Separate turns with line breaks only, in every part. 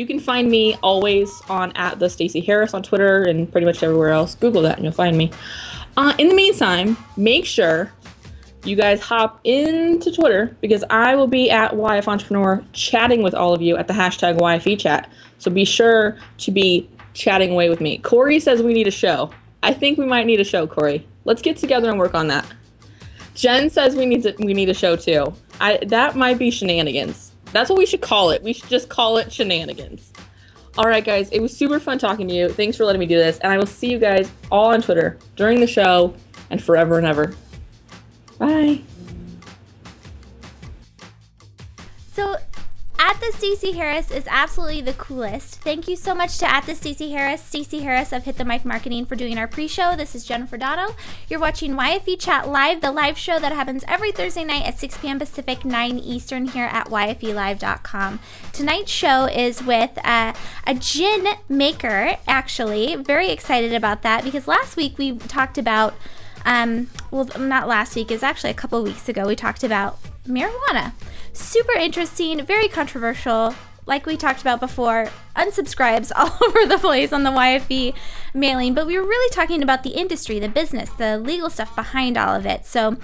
you can find me always on at the Stacey Harris on Twitter and pretty much everywhere else. Google that and you'll find me. Uh, in the meantime, make sure you guys hop into Twitter because I will be at YF Entrepreneur chatting with all of you at the hashtag YFE chat. So be sure to be chatting away with me. Corey says we need a show. I think we might need a show, Corey. Let's get together and work on that. Jen says we need to, we need a show too. I that might be shenanigans. That's what we should call it. We should just call it shenanigans. All right, guys. It was super fun talking to you. Thanks for letting me do this, and I will see you guys all on Twitter during the show and forever and ever. Bye.
So at the Stacey Harris is absolutely the coolest. Thank you so much to at the Stacey Harris, Stacey Harris of Hit the Mic Marketing for doing our pre-show. This is Jennifer Dono. You're watching YFE Chat Live, the live show that happens every Thursday night at 6 p.m. Pacific, 9 Eastern here at YFELive.com. Tonight's show is with uh, a gin maker, actually. Very excited about that because last week we talked about um, well, not last week, it's actually a couple weeks ago, we talked about marijuana. Super interesting, very controversial. Like we talked about before, unsubscribes all over the place on the YFE mailing, but we were really talking about the industry, the business, the legal stuff behind all of it. So,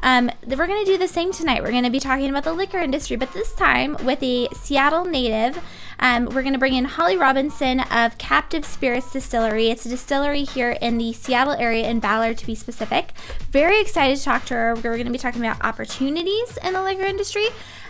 um, we're going to do the same tonight. We're going to be talking about the liquor industry, but this time with a Seattle native. Um, we're going to bring in Holly Robinson of Captive Spirits Distillery. It's a distillery here in the Seattle area, in Ballard to be specific. Very excited to talk to her. We're going to be talking about opportunities in the liquor industry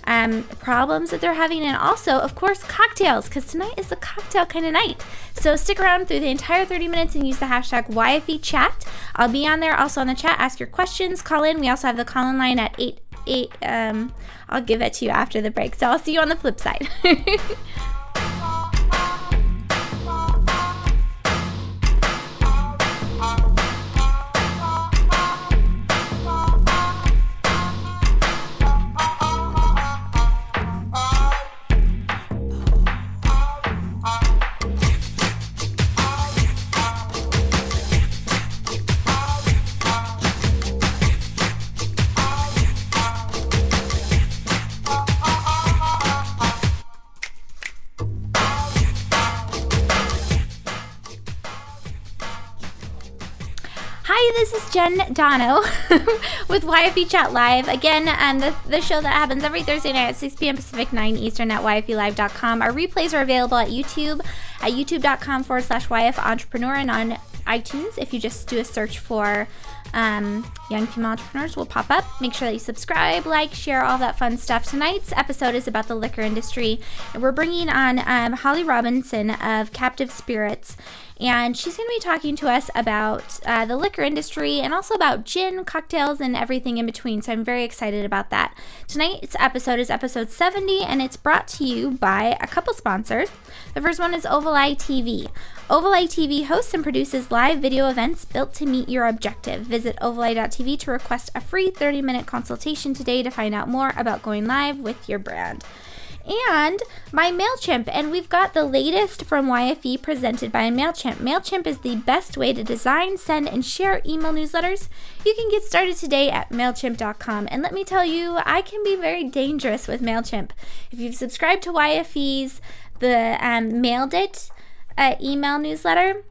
um, problems that they're having, and also, of course, cocktails, because tonight is the cocktail kind of night. So stick around through the entire 30 minutes and use the hashtag YFE chat. I'll be on there also on the chat. Ask your questions, call in. We also have the call in line at 8 8. Um, I'll give it to you after the break. So I'll see you on the flip side. Jen Dono with YFE Chat Live. Again, um, the, the show that happens every Thursday night at 6 p.m. Pacific, 9 Eastern at YFELive.com. Our replays are available at YouTube at youtube.com forward slash YF Entrepreneur and on iTunes if you just do a search for um, Young Female Entrepreneurs will pop up. Make sure that you subscribe, like, share, all that fun stuff. Tonight's episode is about the liquor industry. And we're bringing on um, Holly Robinson of Captive Spirits and she's going to be talking to us about uh, the liquor industry and also about gin, cocktails, and everything in between. So I'm very excited about that. Tonight's episode is episode 70, and it's brought to you by a couple sponsors. The first one is Oval Eye TV. Oval Eye TV hosts and produces live video events built to meet your objective. Visit ovaleye.tv to request a free 30 minute consultation today to find out more about going live with your brand and my MailChimp. And we've got the latest from YFE presented by MailChimp. MailChimp is the best way to design, send, and share email newsletters. You can get started today at MailChimp.com. And let me tell you, I can be very dangerous with MailChimp. If you've subscribed to YFE's The um, Mailed It uh, email newsletter,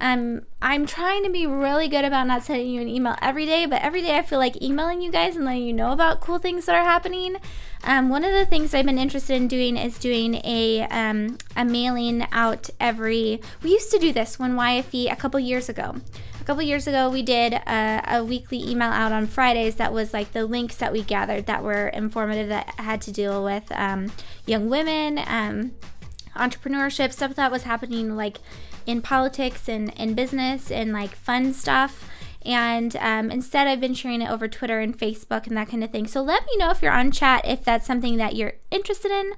um, I'm trying to be really good about not sending you an email every day, but every day I feel like emailing you guys and letting you know about cool things that are happening. Um, one of the things I've been interested in doing is doing a um, a mailing out every. We used to do this when YFE a couple years ago. A couple years ago, we did a, a, weekly email out on Fridays that was like the links that we gathered that were informative that had to deal with um, young women, um, entrepreneurship, stuff that was happening like in politics and in business and like fun stuff. And um, instead, I've been sharing it over Twitter and Facebook and that kind of thing. So let me know if you're on chat if that's something that you're interested in.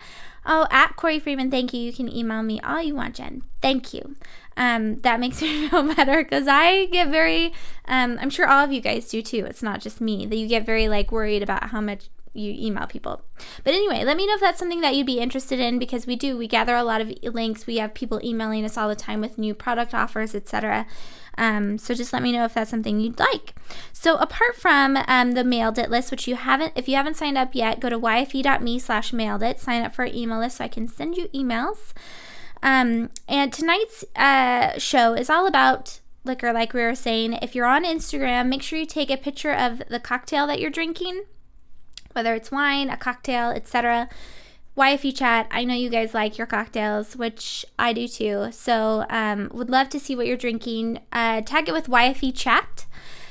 Oh, at Corey Freeman, thank you. You can email me all you want, Jen. Thank you. Um, that makes me feel better because I get very, um, I'm sure all of you guys do too. It's not just me that you get very like worried about how much you email people. But anyway, let me know if that's something that you'd be interested in because we do. We gather a lot of links. We have people emailing us all the time with new product offers, etc. Um, so just let me know if that's something you'd like. So apart from um, the mailed it list, which you haven't, if you haven't signed up yet, go to yfe.me slash mailed it. Sign up for our email list so I can send you emails. Um, and tonight's uh, show is all about liquor, like we were saying. If you're on Instagram, make sure you take a picture of the cocktail that you're drinking, whether it's wine, a cocktail, etc. YFE chat, I know you guys like your cocktails, which I do too. So, um, would love to see what you're drinking. Uh, tag it with YFE chat.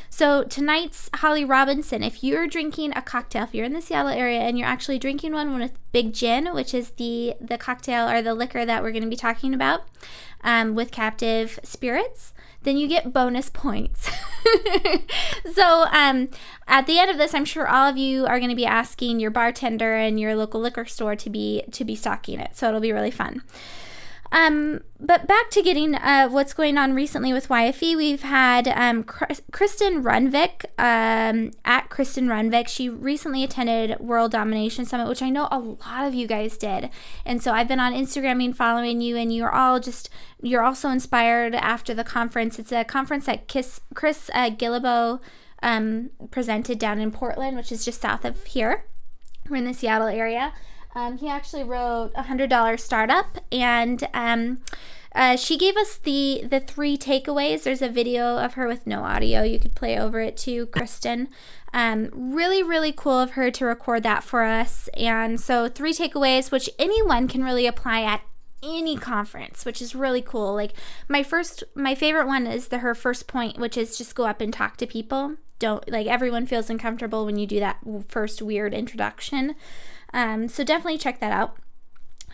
So tonight's Holly Robinson, if you're drinking a cocktail, if you're in the Seattle area and you're actually drinking one with Big Gin, which is the the cocktail or the liquor that we're going to be talking about um, with Captive Spirits, then you get bonus points. so um, at the end of this, I'm sure all of you are going to be asking your bartender and your local liquor store to be to be stocking it. So it'll be really fun. Um, but back to getting uh, what's going on recently with YFE, we've had um, Kristen Runvik um, at Kristen Runvik. She recently attended World Domination Summit, which I know a lot of you guys did. And so I've been on Instagram and following you, and you're all just, you're also inspired after the conference. It's a conference that Kiss, Chris uh, Guillebeau um, presented down in Portland, which is just south of here. We're in the Seattle area. Um, he actually wrote a hundred dollar startup, and um, uh, she gave us the the three takeaways. There's a video of her with no audio. You could play over it too, Kristen. Um, really, really cool of her to record that for us. And so, three takeaways, which anyone can really apply at any conference, which is really cool. Like my first, my favorite one is the her first point, which is just go up and talk to people. Don't like everyone feels uncomfortable when you do that first weird introduction. Um, so definitely check that out.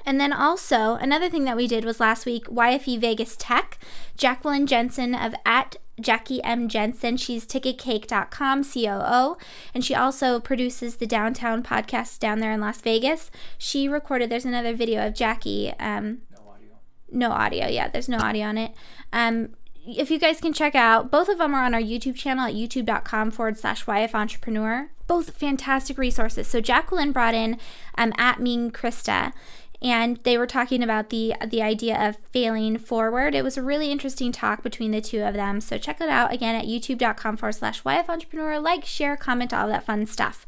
And then also, another thing that we did was last week, YFE Vegas Tech. Jacqueline Jensen of at Jackie M. Jensen. She's ticketcake.com, COO. And she also produces the Downtown podcast down there in Las Vegas. She recorded, there's another video of Jackie. Um, no audio. No audio, yeah, there's no audio on it. Um, if you guys can check out, both of them are on our YouTube channel at youtube.com forward slash YF Entrepreneur. Both fantastic resources. So Jacqueline brought in um, at Mean Krista and they were talking about the the idea of failing forward. It was a really interesting talk between the two of them. So check it out again at youtube.com forward slash YF Entrepreneur. Like, share, comment, all that fun stuff.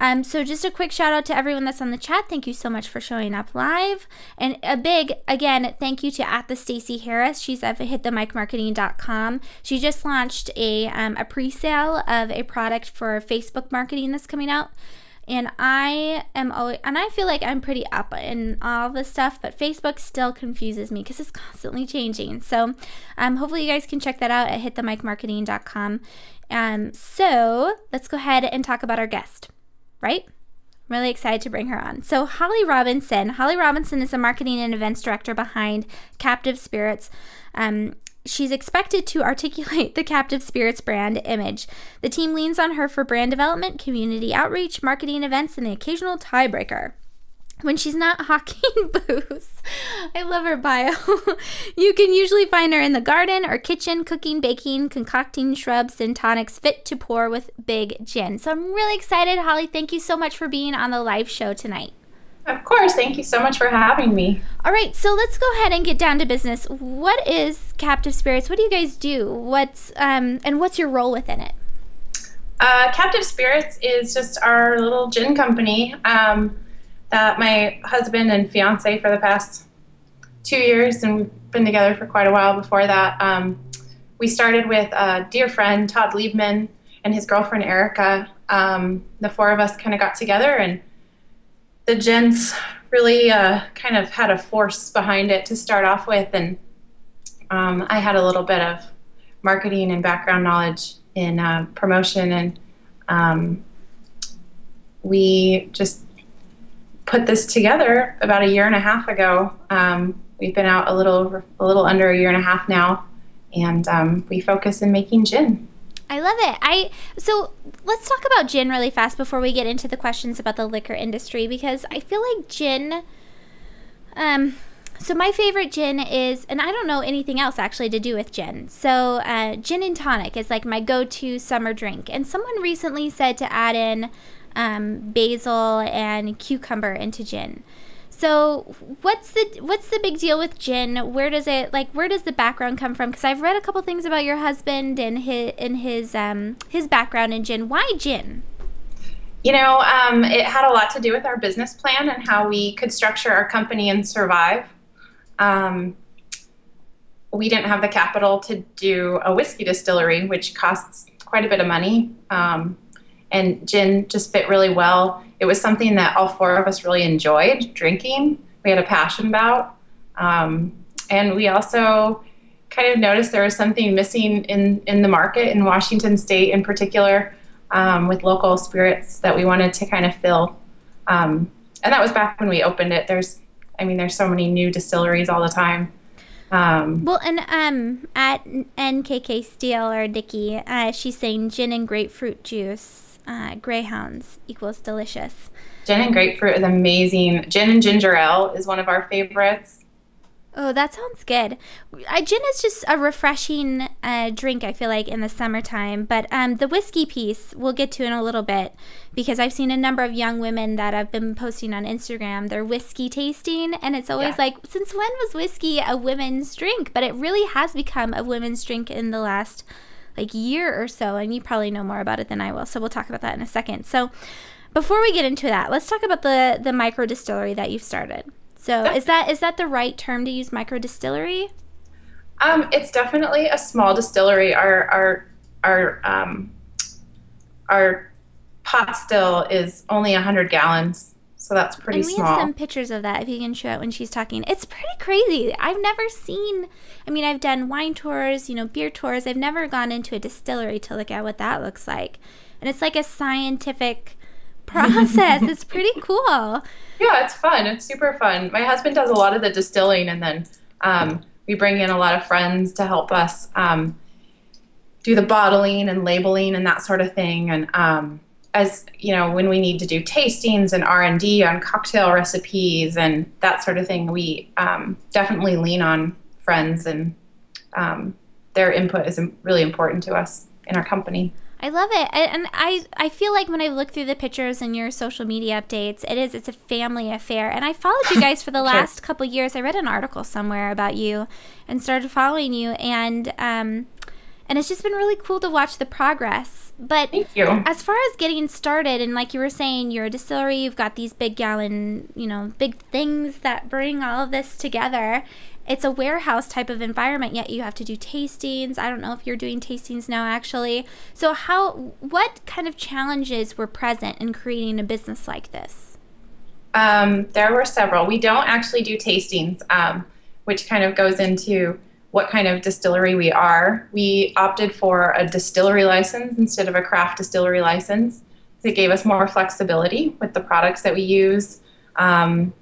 Um, so just a quick shout out to everyone that's on the chat. Thank you so much for showing up live. And a big, again, thank you to at the Stacey Harris. She's at hitthemicmarketing.com. She just launched a, um, a pre-sale of a product for Facebook marketing that's coming out and I am always and I feel like I'm pretty up in all this stuff, but Facebook still confuses me because it's constantly changing. So um, hopefully you guys can check that out at hitthemicmarketing.com. Um, so let's go ahead and talk about our guest right? I'm really excited to bring her on. So, Holly Robinson. Holly Robinson is the marketing and events director behind Captive Spirits. Um, she's expected to articulate the Captive Spirits brand image. The team leans on her for brand development, community outreach, marketing events, and the occasional tiebreaker when she's not hawking booze. I love her bio. you can usually find her in the garden or kitchen, cooking, baking, concocting shrubs and tonics fit to pour with Big Gin. So I'm really excited, Holly. Thank you so much for being on the live show tonight.
Of course. Thank you so much for having me.
All right, so let's go ahead and get down to business. What is Captive Spirits? What do you guys do? What's um, and what's your role within it?
Uh, Captive Spirits is just our little gin company. Um, that my husband and fiance for the past two years, and we've been together for quite a while before that. Um, we started with a dear friend, Todd Liebman, and his girlfriend, Erica. Um, the four of us kind of got together, and the gents really uh, kind of had a force behind it to start off with. And um, I had a little bit of marketing and background knowledge in uh, promotion, and um, we just put this together about a year and a half ago. Um, we've been out a little a little under a year and a half now, and um, we focus in making gin.
I love it. I so let's talk about gin really fast before we get into the questions about the liquor industry because I feel like gin. Um, so my favorite gin is, and I don't know anything else actually to do with gin. So uh, gin and tonic is like my go-to summer drink. And someone recently said to add in um, basil and cucumber into gin. So what's the what's the big deal with gin? Where does it like where does the background come from? Because I've read a couple things about your husband and his and his um, his background in gin. Why gin?
You know, um, it had a lot to do with our business plan and how we could structure our company and survive. um, we didn't have the capital to do a whiskey distillery, which costs quite a bit of money. Um, and gin just fit really well. It was something that all four of us really enjoyed drinking. We had a passion about. Um, and we also kind of noticed there was something missing in, in the market in Washington state in particular um, with local spirits that we wanted to kind of fill. Um, and that was back when we opened it. There's, I mean, there's so many new distilleries all the time. Um,
well, and um, at NKK Steel or Dicky, uh, she's saying gin and grapefruit juice, uh, greyhounds equals delicious.
Gin and grapefruit is amazing. Gin and ginger ale is one of our favorites.
Oh, that sounds good. Uh, gin is just a refreshing uh, drink, I feel like, in the summertime. But um, the whiskey piece we'll get to in a little bit because I've seen a number of young women that have been posting on Instagram their whiskey tasting. And it's always yeah. like, since when was whiskey a women's drink? But it really has become a women's drink in the last like year or so. And you probably know more about it than I will. So we'll talk about that in a second. So before we get into that, let's talk about the, the micro distillery that you've started. So is that is that the right term to use micro distillery?
Um, it's definitely a small distillery. Our our our um, our pot still is only hundred gallons, so that's pretty
and we
small.
have some pictures of that if you can show it when she's talking. It's pretty crazy. I've never seen. I mean, I've done wine tours, you know, beer tours. I've never gone into a distillery to look at what that looks like, and it's like a scientific process. it's pretty cool.
Yeah, it's fun. It's super fun. My husband does a lot of the distilling, and then um, we bring in a lot of friends to help us um, do the bottling and labeling and that sort of thing. And um, as you know, when we need to do tastings and R and D on cocktail recipes and that sort of thing, we um, definitely lean on friends, and um, their input is really important to us in our company.
I love it, and I I feel like when I look through the pictures and your social media updates, it is it's a family affair. And I followed you guys for the last sure. couple years. I read an article somewhere about you, and started following you, and um, and it's just been really cool to watch the progress. But as far as getting started, and like you were saying, you're a distillery. You've got these big gallon, you know, big things that bring all of this together. It's a warehouse type of environment yet you have to do tastings. I don't know if you're doing tastings now actually. So how what kind of challenges were present in creating a business like this?
Um, there were several. We don't actually do tastings um, which kind of goes into what kind of distillery we are. We opted for a distillery license instead of a craft distillery license. It gave us more flexibility with the products that we use. Um,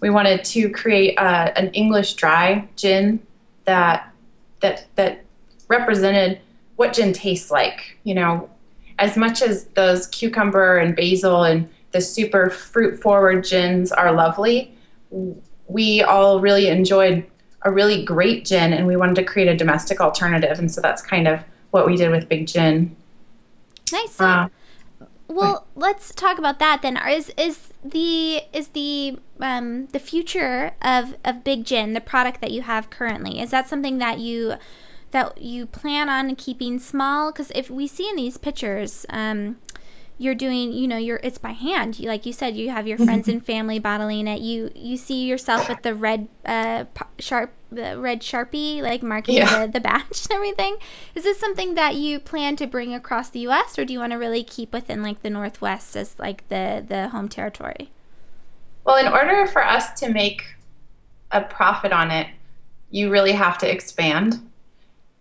we wanted to create uh, an English dry gin that that that represented what gin tastes like. You know, as much as those cucumber and basil and the super fruit forward gins are lovely, we all really enjoyed a really great gin, and we wanted to create a domestic alternative, and so that's kind of what we did with Big Gin.
Nice. Uh, well, let's talk about that then. Is is the is the um, the future of of Big Gin, the product that you have currently, is that something that you that you plan on keeping small? Because if we see in these pictures, um, you're doing you know you're it's by hand. You, like you said you have your friends and family bottling it. You you see yourself with the red uh sharp the red sharpie like marking yeah. the, the batch and everything. Is this something that you plan to bring across the us or do you want to really keep within like the northwest as like the the home territory?
Well in order for us to make a profit on it you really have to expand.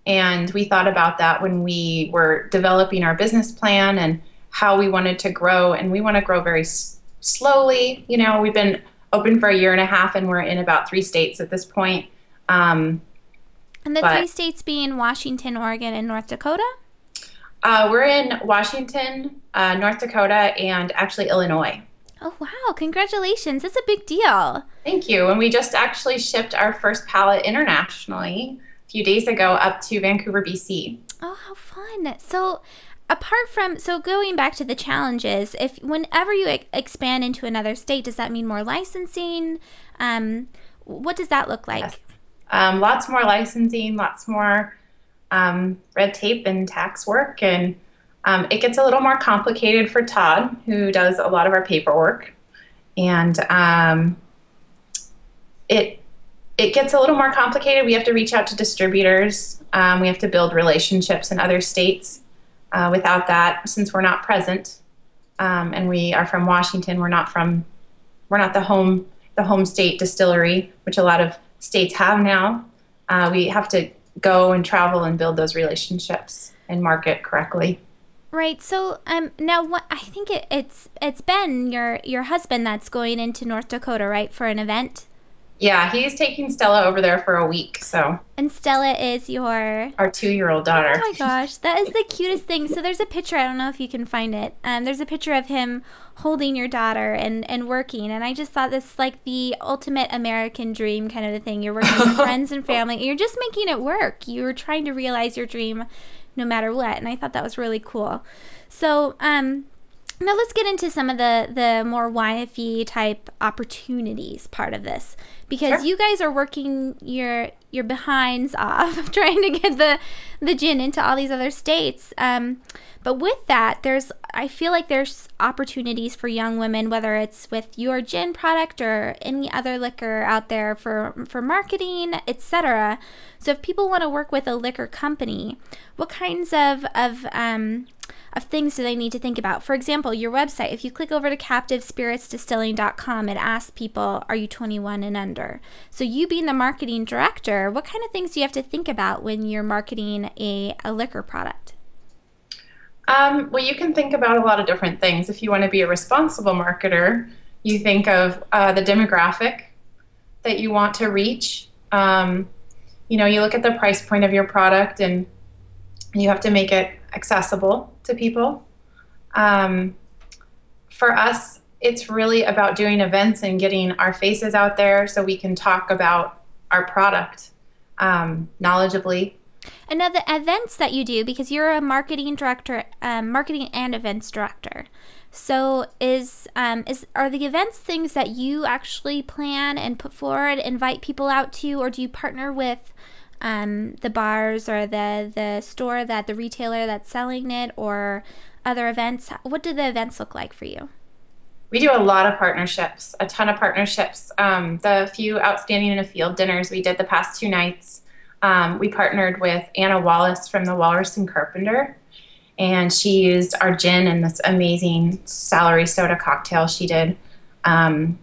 And we thought about that when we were developing our business plan and how we wanted to grow, and we want to grow very s- slowly. You know, we've been open for a year and a half, and we're in about three states at this point. Um,
and the but, three states being Washington, Oregon, and North Dakota.
Uh, we're in Washington, uh, North Dakota, and actually Illinois.
Oh wow! Congratulations! That's a big deal.
Thank you. And we just actually shipped our first pallet internationally a few days ago up to Vancouver, BC.
Oh, how fun! So, apart from so going back to the challenges if whenever you expand into another state does that mean more licensing um, what does that look like yes.
um, lots more licensing lots more um, red tape and tax work and um, it gets a little more complicated for todd who does a lot of our paperwork and um, it it gets a little more complicated. We have to reach out to distributors. Um, we have to build relationships in other states. Uh, without that, since we're not present, um, and we are from Washington, we're not from, we're not the home the home state distillery, which a lot of states have now. Uh, we have to go and travel and build those relationships and market correctly.
Right. So um now what I think it, it's it's Ben your your husband that's going into North Dakota right for an event.
Yeah, he's taking Stella over there for a week. So
And Stella is your
our two-year-old daughter.
Oh my gosh, that is the cutest thing. So there's a picture. I don't know if you can find it. Um, there's a picture of him holding your daughter and and working. And I just thought this like the ultimate American dream kind of a thing. You're working with friends and family. And you're just making it work. You're trying to realize your dream, no matter what. And I thought that was really cool. So um, now let's get into some of the the more YFE type opportunities part of this because
Sure.
you guys are working your your behinds off trying to get the the gin into all these other states. Um, but with that, there's I feel like there's opportunities for young women, whether it's with your gin product or any other liquor out there for for marketing, etc. So if people want to work with a liquor company, what kinds of of um, of things do they need to think about? For example, your website, if you click over to captivespiritsdistilling.com, it asks people, are you 21 and under? So, you being the marketing director, what kind of things do you have to think about when you're marketing a, a liquor product?
Um, well, you can think about a lot of different things. If you want to be a responsible marketer, you think of uh, the demographic that you want to reach. Um, you know, you look at the price point of your product and you have to make it accessible to people. Um, for us, it's really about doing events and getting our faces out there so we can talk about our product um, knowledgeably
And now the events that you do, because you're a marketing director, um, marketing and events director. So is um, is are the events things that you actually plan and put forward, invite people out to, or do you partner with um, the bars or the the store that the retailer that's selling it, or other events? What do the events look like for you?
We do a lot of partnerships, a ton of partnerships. Um, the few outstanding in a field dinners we did the past two nights, um, we partnered with Anna Wallace from the Walrus and Carpenter, and she used our gin and this amazing celery soda cocktail she did. Um,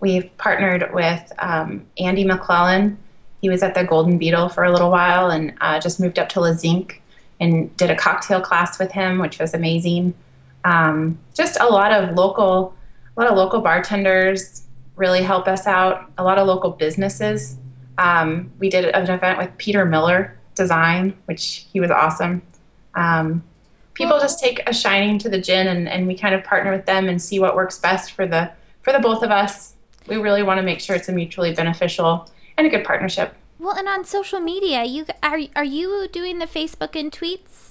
we've partnered with um, Andy McClellan. He was at the Golden Beetle for a little while and uh, just moved up to Le Zinc and did a cocktail class with him, which was amazing. Um, just a lot of local, a lot of local bartenders really help us out. A lot of local businesses. Um, we did an event with Peter Miller Design, which he was awesome. Um, people just take a shining to the gin, and, and we kind of partner with them and see what works best for the for the both of us. We really want to make sure it's a mutually beneficial and a good partnership.
Well, and on social media, you are are you doing the Facebook and tweets?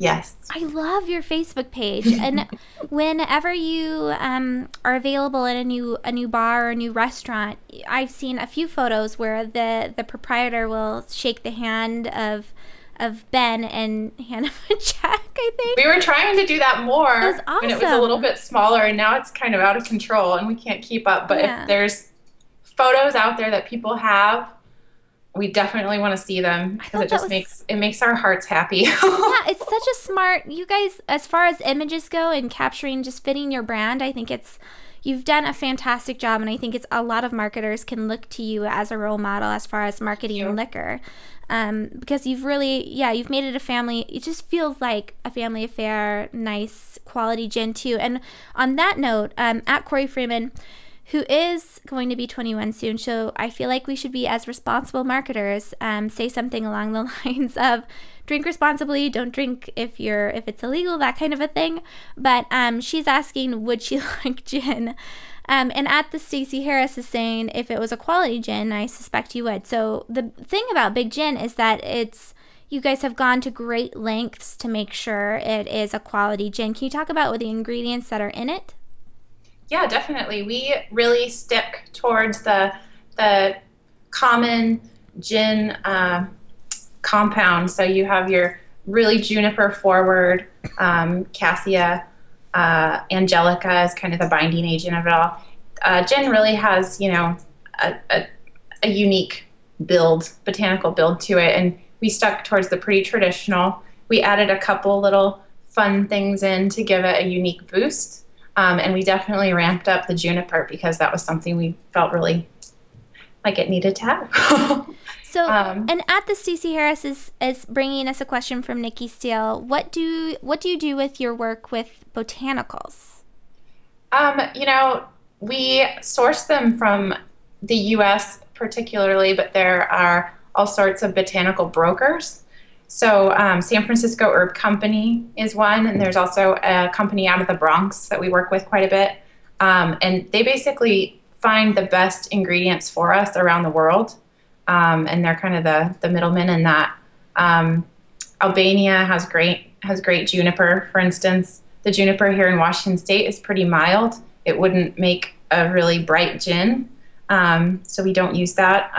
Yes.
I love your Facebook page, and whenever you um, are available at a new a new bar or a new restaurant, I've seen a few photos where the the proprietor will shake the hand of of Ben and Hannah him a check. I think.
We were trying to do that more
That's
when it was a little bit smaller, and now it's kind of out of control, and we can't keep up. But
Yeah.
if there's photos out there that people have, we definitely want to see them because it just
was-
makes it makes our hearts happy.
yeah, it's such a smart. You guys, as far as images go and capturing, just fitting your brand, I think it's. You've done a fantastic job, and I think it's a lot of marketers can look to you as a role model as far as marketing liquor, um, because you've really, yeah, you've made it a family. It just feels like a family affair, nice quality gin too. And on that note, um, at Corey Freeman, who is going to be 21 soon. So I feel like we should be, as responsible marketers, um, say something along the lines of drink responsibly, don't drink if you're if it's illegal, that kind of a thing. But um, she's asking, would she like gin? Um, and at the Stacey Harris is saying, if it was a quality gin, I suspect you would. So the thing about Big Gin is that it's you guys have gone to great lengths to make sure it is a quality gin. Can you talk about what the ingredients that are in it?
Yeah, definitely. We really stick towards the the common gin uh, compound. So you have your really juniper forward, um, cassia, uh, angelica is kind of the binding agent of it all. Uh, gin really has, you know, a, a, a unique build, botanical build to it, and we stuck towards the pretty traditional. We added a couple little fun things in to give it a unique boost. Um, and we definitely ramped up the juniper because that was something we felt really like it needed to have.
so, um, and at the Stacey Harris is, is bringing us a question from Nikki Steele. What do what do you do with your work with botanicals?
Um, you know, we source them from the U.S. particularly, but there are all sorts of botanical brokers. So, um, San Francisco Herb Company is one, and there's also a company out of the Bronx that we work with quite a bit. Um, and they basically find the best ingredients for us around the world, um, and they're kind of the the middlemen in that. Um, Albania has great has great juniper, for instance. The juniper here in Washington State is pretty mild. It wouldn't make a really bright gin, um, so we don't use that.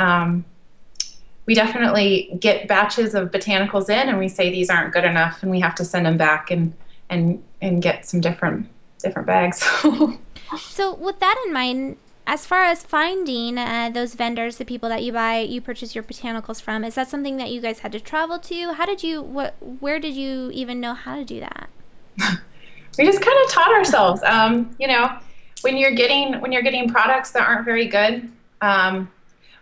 We definitely get batches of botanicals in, and we say these aren't good enough, and we have to send them back and and and get some different different bags.
so with that in mind, as far as finding uh, those vendors, the people that you buy, you purchase your botanicals from, is that something that you guys had to travel to? How did you? What? Where did you even know how to do that?
we just kind of taught ourselves. Um, you know, when you're getting when you're getting products that aren't very good. Um,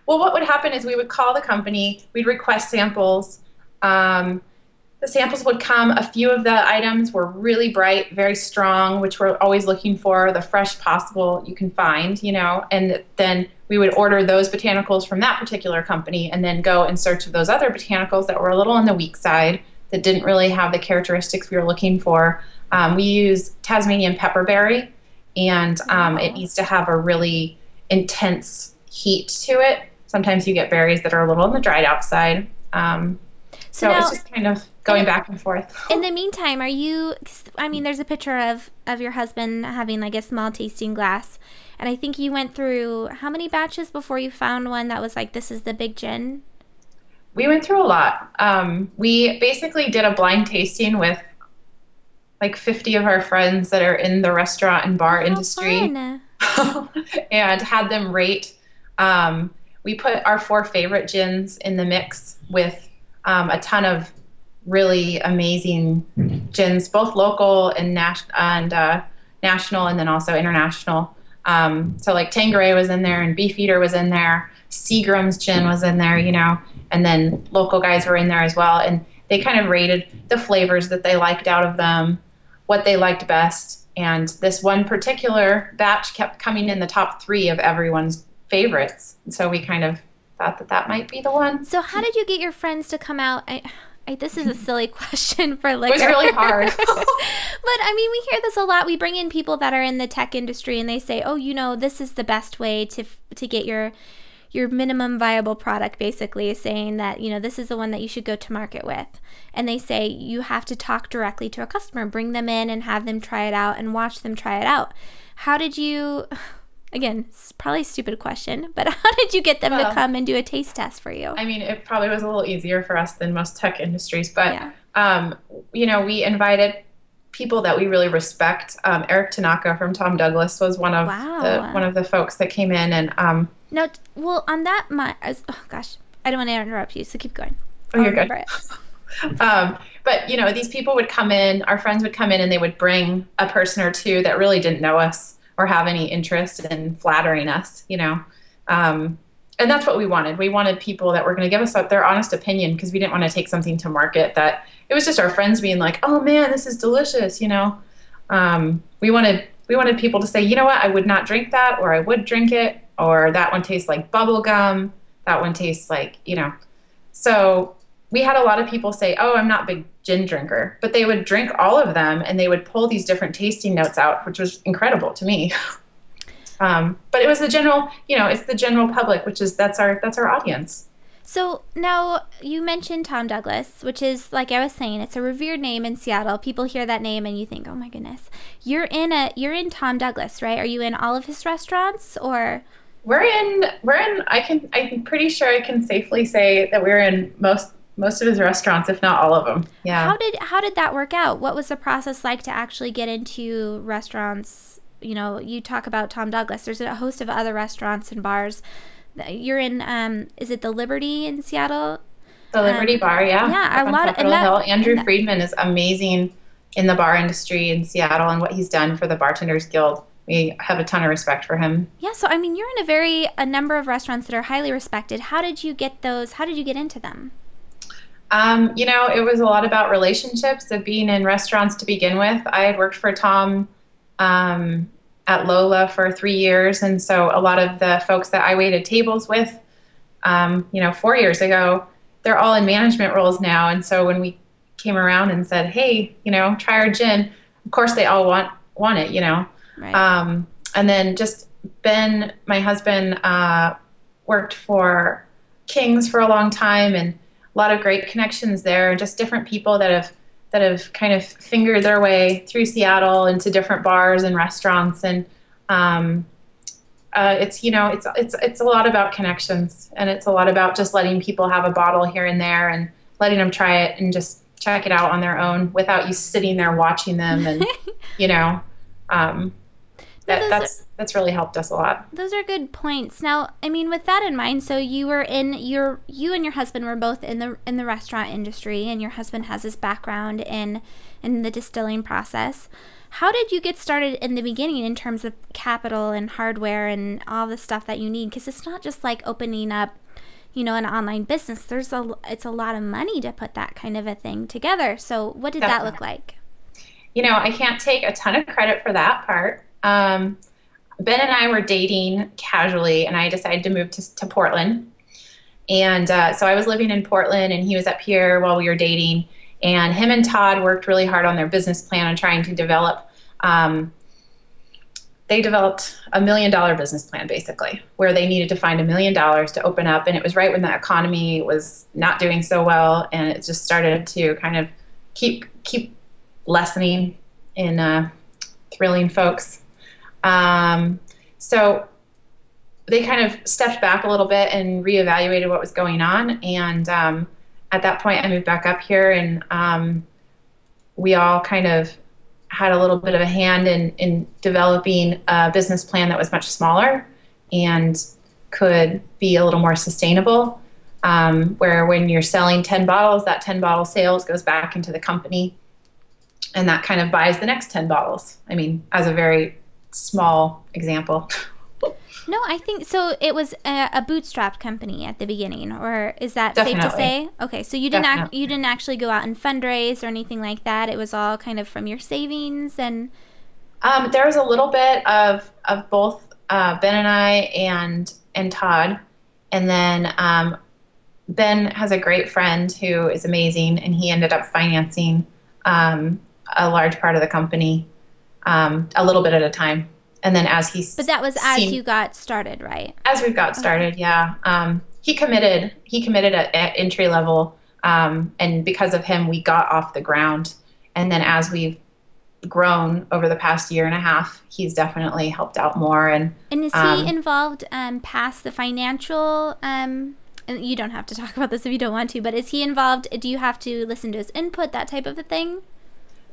well, what would happen is we would call the company, we'd request samples. Um, the samples would come. A few of the items were really bright, very strong, which we're always looking for the fresh possible you can find, you know. And then we would order those botanicals from that particular company and then go in search of those other botanicals that were a little on the weak side that didn't really have the characteristics we were looking for. Um, we use Tasmanian pepperberry, and um, it needs to have a really intense heat to it Sometimes you get berries that are a little on the dried out side. Um, so, so now, it's just kind of going back and forth.
In the meantime, are you? I mean, there's a picture of of your husband having like a small tasting glass, and I think you went through how many batches before you found one that was like this is the big gin.
We went through a lot. Um, we basically did a blind tasting with like 50 of our friends that are in the restaurant and bar industry, and had them rate. Um, we put our four favorite gins in the mix with um, a ton of really amazing gins, both local and, nas- and uh, national, and then also international. Um, so like Tanqueray was in there, and Beefeater was in there. Seagram's gin was in there, you know, and then local guys were in there as well, and they kind of rated the flavors that they liked out of them, what they liked best, and this one particular batch kept coming in the top three of everyone's favorites. So we kind of thought that that might be the one.
So how did you get your friends to come out? I, I, this is a silly question for like.
It was really hard. but
I mean, we hear this a lot. We bring in people that are in the tech industry, and they say, "Oh, you know, this is the best way to to get your." your minimum viable product basically saying that you know this is the one that you should go to market with and they say you have to talk directly to a customer bring them in and have them try it out and watch them try it out how did you Again, it's probably a stupid question, but how did you get them well, to come and do a taste test for you?
I mean, it probably was a little easier for us than most tech industries, but yeah. um, you know, we invited people that we really respect. Um, Eric Tanaka from Tom Douglas was one of wow. the one of the folks that came in and um,
no, well, on that, my oh gosh, I don't want to interrupt you, so keep going.
Oh, you're good. um, but you know, these people would come in, our friends would come in, and they would bring a person or two that really didn't know us or have any interest in flattering us, you know. Um, and that's what we wanted. We wanted people that were going to give us their honest opinion because we didn't want to take something to market that it was just our friends being like, "Oh man, this is delicious," you know. Um, we wanted we wanted people to say, "You know what? I would not drink that," or "I would drink it," or "That one tastes like bubble gum." That one tastes like you know. So we had a lot of people say, "Oh, I'm not big gin drinker," but they would drink all of them and they would pull these different tasting notes out, which was incredible to me. um, but it was the general, you know, it's the general public, which is that's our that's our audience.
So now you mentioned Tom Douglas, which is like I was saying, it's a revered name in Seattle. People hear that name and you think, "Oh my goodness, you're in a you're in Tom Douglas, right? Are you in all of his restaurants or?"
We're in we're in. I can I'm pretty sure I can safely say that we're in most most of his restaurants, if not all of them. Yeah.
How did how did that work out? What was the process like to actually get into restaurants? You know, you talk about Tom Douglas. There's a host of other restaurants and bars you're in. Um, is it the Liberty in Seattle?
The Liberty
Um,
Bar, yeah.
yeah, a
on
lot of- and that-
Hill. Andrew
and that-
Friedman is amazing in the bar industry in Seattle and what he's done for the Bartenders Guild. We have a ton of respect for him.
Yeah. So I mean, you're in a very a number of restaurants that are highly respected. How did you get those? How did you get into them?
Um, you know, it was a lot about relationships of being in restaurants to begin with. I had worked for Tom um, at Lola for three years, and so a lot of the folks that I waited tables with, um, you know, four years ago, they're all in management roles now. And so when we came around and said, "Hey, you know, try our gin," of course they all want want it, you know.
Right.
Um, and then just Ben, my husband, uh, worked for Kings for a long time, and a lot of great connections there. Just different people that have that have kind of fingered their way through Seattle into different bars and restaurants, and um, uh, it's you know it's it's it's a lot about connections, and it's a lot about just letting people have a bottle here and there, and letting them try it and just check it out on their own without you sitting there watching them, and you know. Um, that, that's that's really helped us a lot.
Those are good points. Now, I mean, with that in mind, so you were in your you and your husband were both in the in the restaurant industry, and your husband has his background in in the distilling process. How did you get started in the beginning in terms of capital and hardware and all the stuff that you need? Because it's not just like opening up, you know, an online business. There's a it's a lot of money to put that kind of a thing together. So, what did that look like?
You know, I can't take a ton of credit for that part. Um, ben and I were dating casually, and I decided to move to, to Portland. And uh, so I was living in Portland, and he was up here while we were dating. And him and Todd worked really hard on their business plan and trying to develop. Um, they developed a million dollar business plan basically, where they needed to find a million dollars to open up. And it was right when the economy was not doing so well, and it just started to kind of keep keep lessening in uh, thrilling folks. Um, so they kind of stepped back a little bit and reevaluated what was going on. And um, at that point, I moved back up here, and um, we all kind of had a little bit of a hand in, in developing a business plan that was much smaller and could be a little more sustainable. Um, where when you're selling 10 bottles, that 10 bottle sales goes back into the company and that kind of buys the next 10 bottles. I mean, as a very small example.
No, I think so. It was a, a bootstrap company at the beginning, or is that safe to say? Okay, so you didn't act, you didn't actually go out and fundraise or anything like that. It was all kind of from your savings and
Um, there was a little bit of of both uh, Ben and I and and Todd, and then um, Ben has a great friend who is amazing, and he ended up financing um, a large part of the company, um, a little bit at a time. And then as he
but that was as you got started, right?
as we've got started, yeah. Um, he committed. He committed at, at entry level, um, and because of him, we got off the ground. And then as we've grown over the past year and a half, he's definitely helped out more. And
And is
Um,
he involved um, past the financial? Um, and you don't have to talk about this if you don't want to, but is he involved? Do you have to listen to his input, that type of a thing?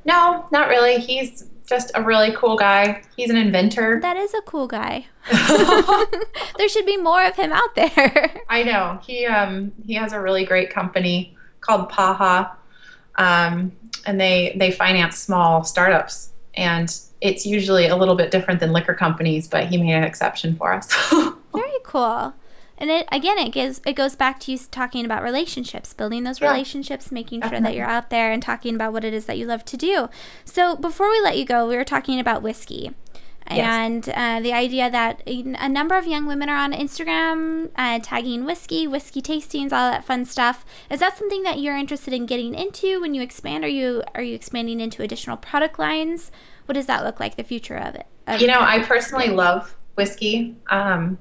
no, not really. He's just a really cool guy. He's an inventor.
That is a cool guy. there should be more of him out there.
I know he um, he has a really great company called Paha, um, and they they finance small startups. And it's usually a little bit different than liquor companies, but he made an exception for us.
Very cool. And it again, it gives it goes back to you talking about relationships, building those
Yeah.
relationships, making sure that you're out there and talking about what it is that you love to do. So before we let you go, we were talking about whiskey.
Yes.
And uh, the idea that a number of young women are on Instagram uh, tagging whiskey, whiskey tastings, all that fun stuff. Is that something that you're interested in getting into when you expand? Are you are you expanding into additional product lines? What does that look like? The future of it? of-
You know, I personally love whiskey um,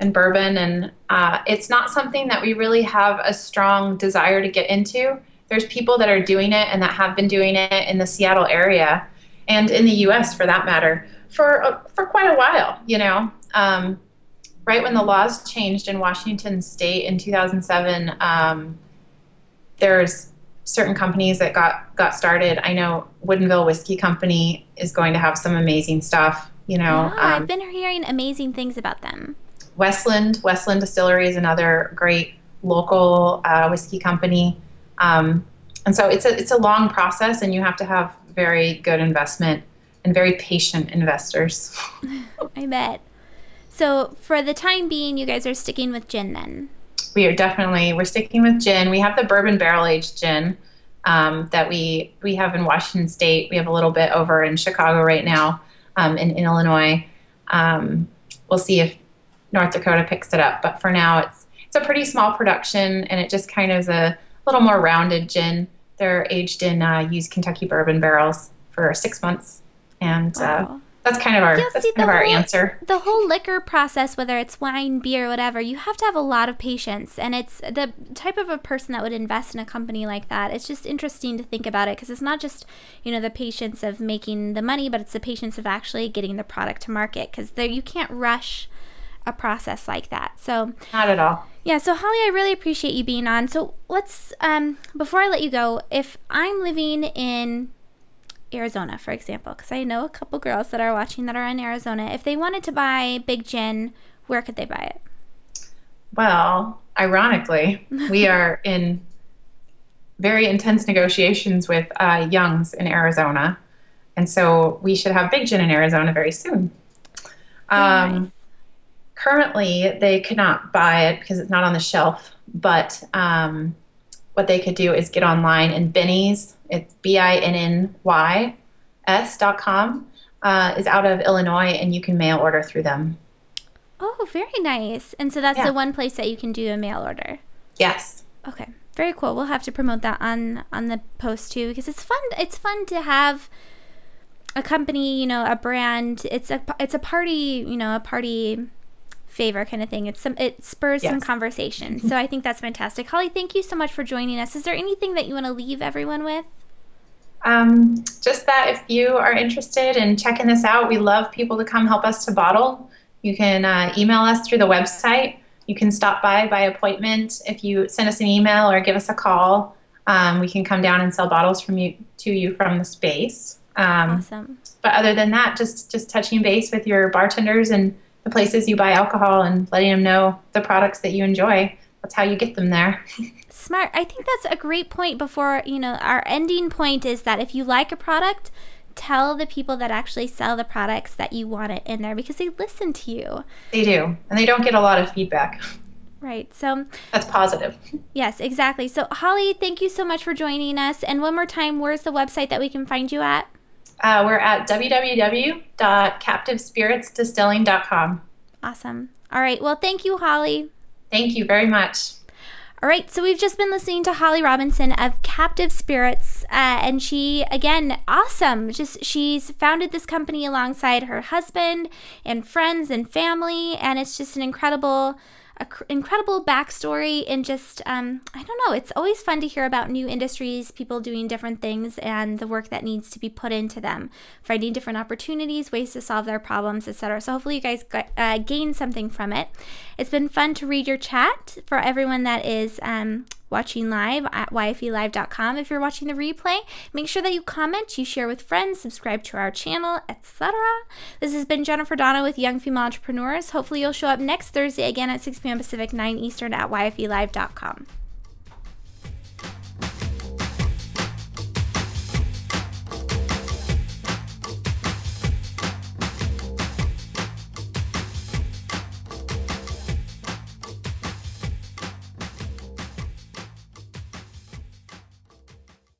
and bourbon, and uh, it's not something that we really have a strong desire to get into. There's people that are doing it and that have been doing it in the Seattle area and in the U.S. for that matter for uh, for quite a while. You know, um, right when the laws changed in Washington State in 2007, um, there's certain companies that got got started. I know Woodinville Whiskey Company is going to have some amazing stuff. You know,
Yeah,
um,
I've been hearing amazing things about them.
Westland, Westland Distillery is another great local uh, whiskey company. Um, and so it's a it's a long process, and you have to have very good investment and very patient investors.
I bet. So for the time being, you guys are sticking with gin then.
We are definitely we're sticking with gin. We have the bourbon barrel aged gin um, that we we have in Washington State. We have a little bit over in Chicago right now, um, in, in Illinois. Um, we'll see if North Dakota picks it up, but for now it's it's a pretty small production, and it just kind of is a little more rounded gin. They're aged in uh, used Kentucky bourbon barrels for six months, and uh,
Wow.
that's kind of our
Yeah,
that's
see,
kind of our
whole-
answer.
The whole liquor process, whether it's wine, beer, whatever, you have to have a lot of patience. And it's the type of a person that would invest in a company like that. It's just interesting to think about it because it's not just, you know, the patience of making the money, but it's the patience of actually getting the product to market because there you can't rush a process like that. So,
Not at all.
yeah, so Holly, I really appreciate you being on. So let's, um, before I let you go, if I'm living in Arizona, for example, because I know a couple girls that are watching that are in Arizona, if they wanted to buy Big Gin, where could they buy it?
Well, ironically, we are in very intense negotiations with uh, Young's in Arizona. And so we should have Big Gin in Arizona very soon. Um,
nice.
Currently, they cannot buy it because it's not on the shelf. But um, what they could do is get online and Binny's, it's B I N N Y S dot com, uh, is out of Illinois, and you can mail order through them.
Oh, very nice. And so that's
Yeah.
the one place that you can do a mail order.
Yes.
Okay, very cool. We'll have to promote that on on the post too because it's fun. It's fun to have a company, you know, a brand. It's a it's a party, you know, a party favor kind of thing. It's some it spurs some conversation. So I think that's fantastic. Holly, thank you so much for joining us. Is there anything that you want to leave everyone with?
Um, just that if you are interested in checking this out, we love people to come help us to bottle. You can uh, email us through the website. You can stop by by appointment. If you send us an email or give us a call, um, we can come down and sell bottles from you to you from the space. Um,
Awesome.
but other than that, just just touching base with your bartenders and the places you buy alcohol and letting them know the products that you enjoy. That's how you get them there.
Smart. I think that's a great point before, you know, our ending point is that if you like a product, tell the people that actually sell the products that you want it in there because they listen to you.
they do, and they don't get a lot of feedback.
Right. So,
That's positive.
yes, exactly. So, Holly, thank you so much for joining us. And one more time, where's the website that we can find you at?
Uh, we're at www.captivespiritsdistilling.com.
Awesome. All right. Well, thank you, Holly.
Thank you very much.
All right, so we've just been listening to Holly Robinson of Captive Spirits, uh, and she, again, awesome. Just she's founded this company alongside her husband and friends and family, and it's just an incredible, a cr- incredible backstory. And just, um, I don't know, it's always fun to hear about new industries, people doing different things, and the work that needs to be put into them, finding different opportunities, ways to solve their problems, etc. So hopefully you guys got, uh, something from it. It's been fun to read your chat for everyone that is um, watching live at yfelive.com. If you're watching the replay, make sure that you comment, you share with friends, subscribe to our channel, etc. This has been Jennifer Dawn with Young Female Entrepreneurs. Hopefully, you'll show up next Thursday again at 6 p.m. Pacific, 9 Eastern at yfelive.com.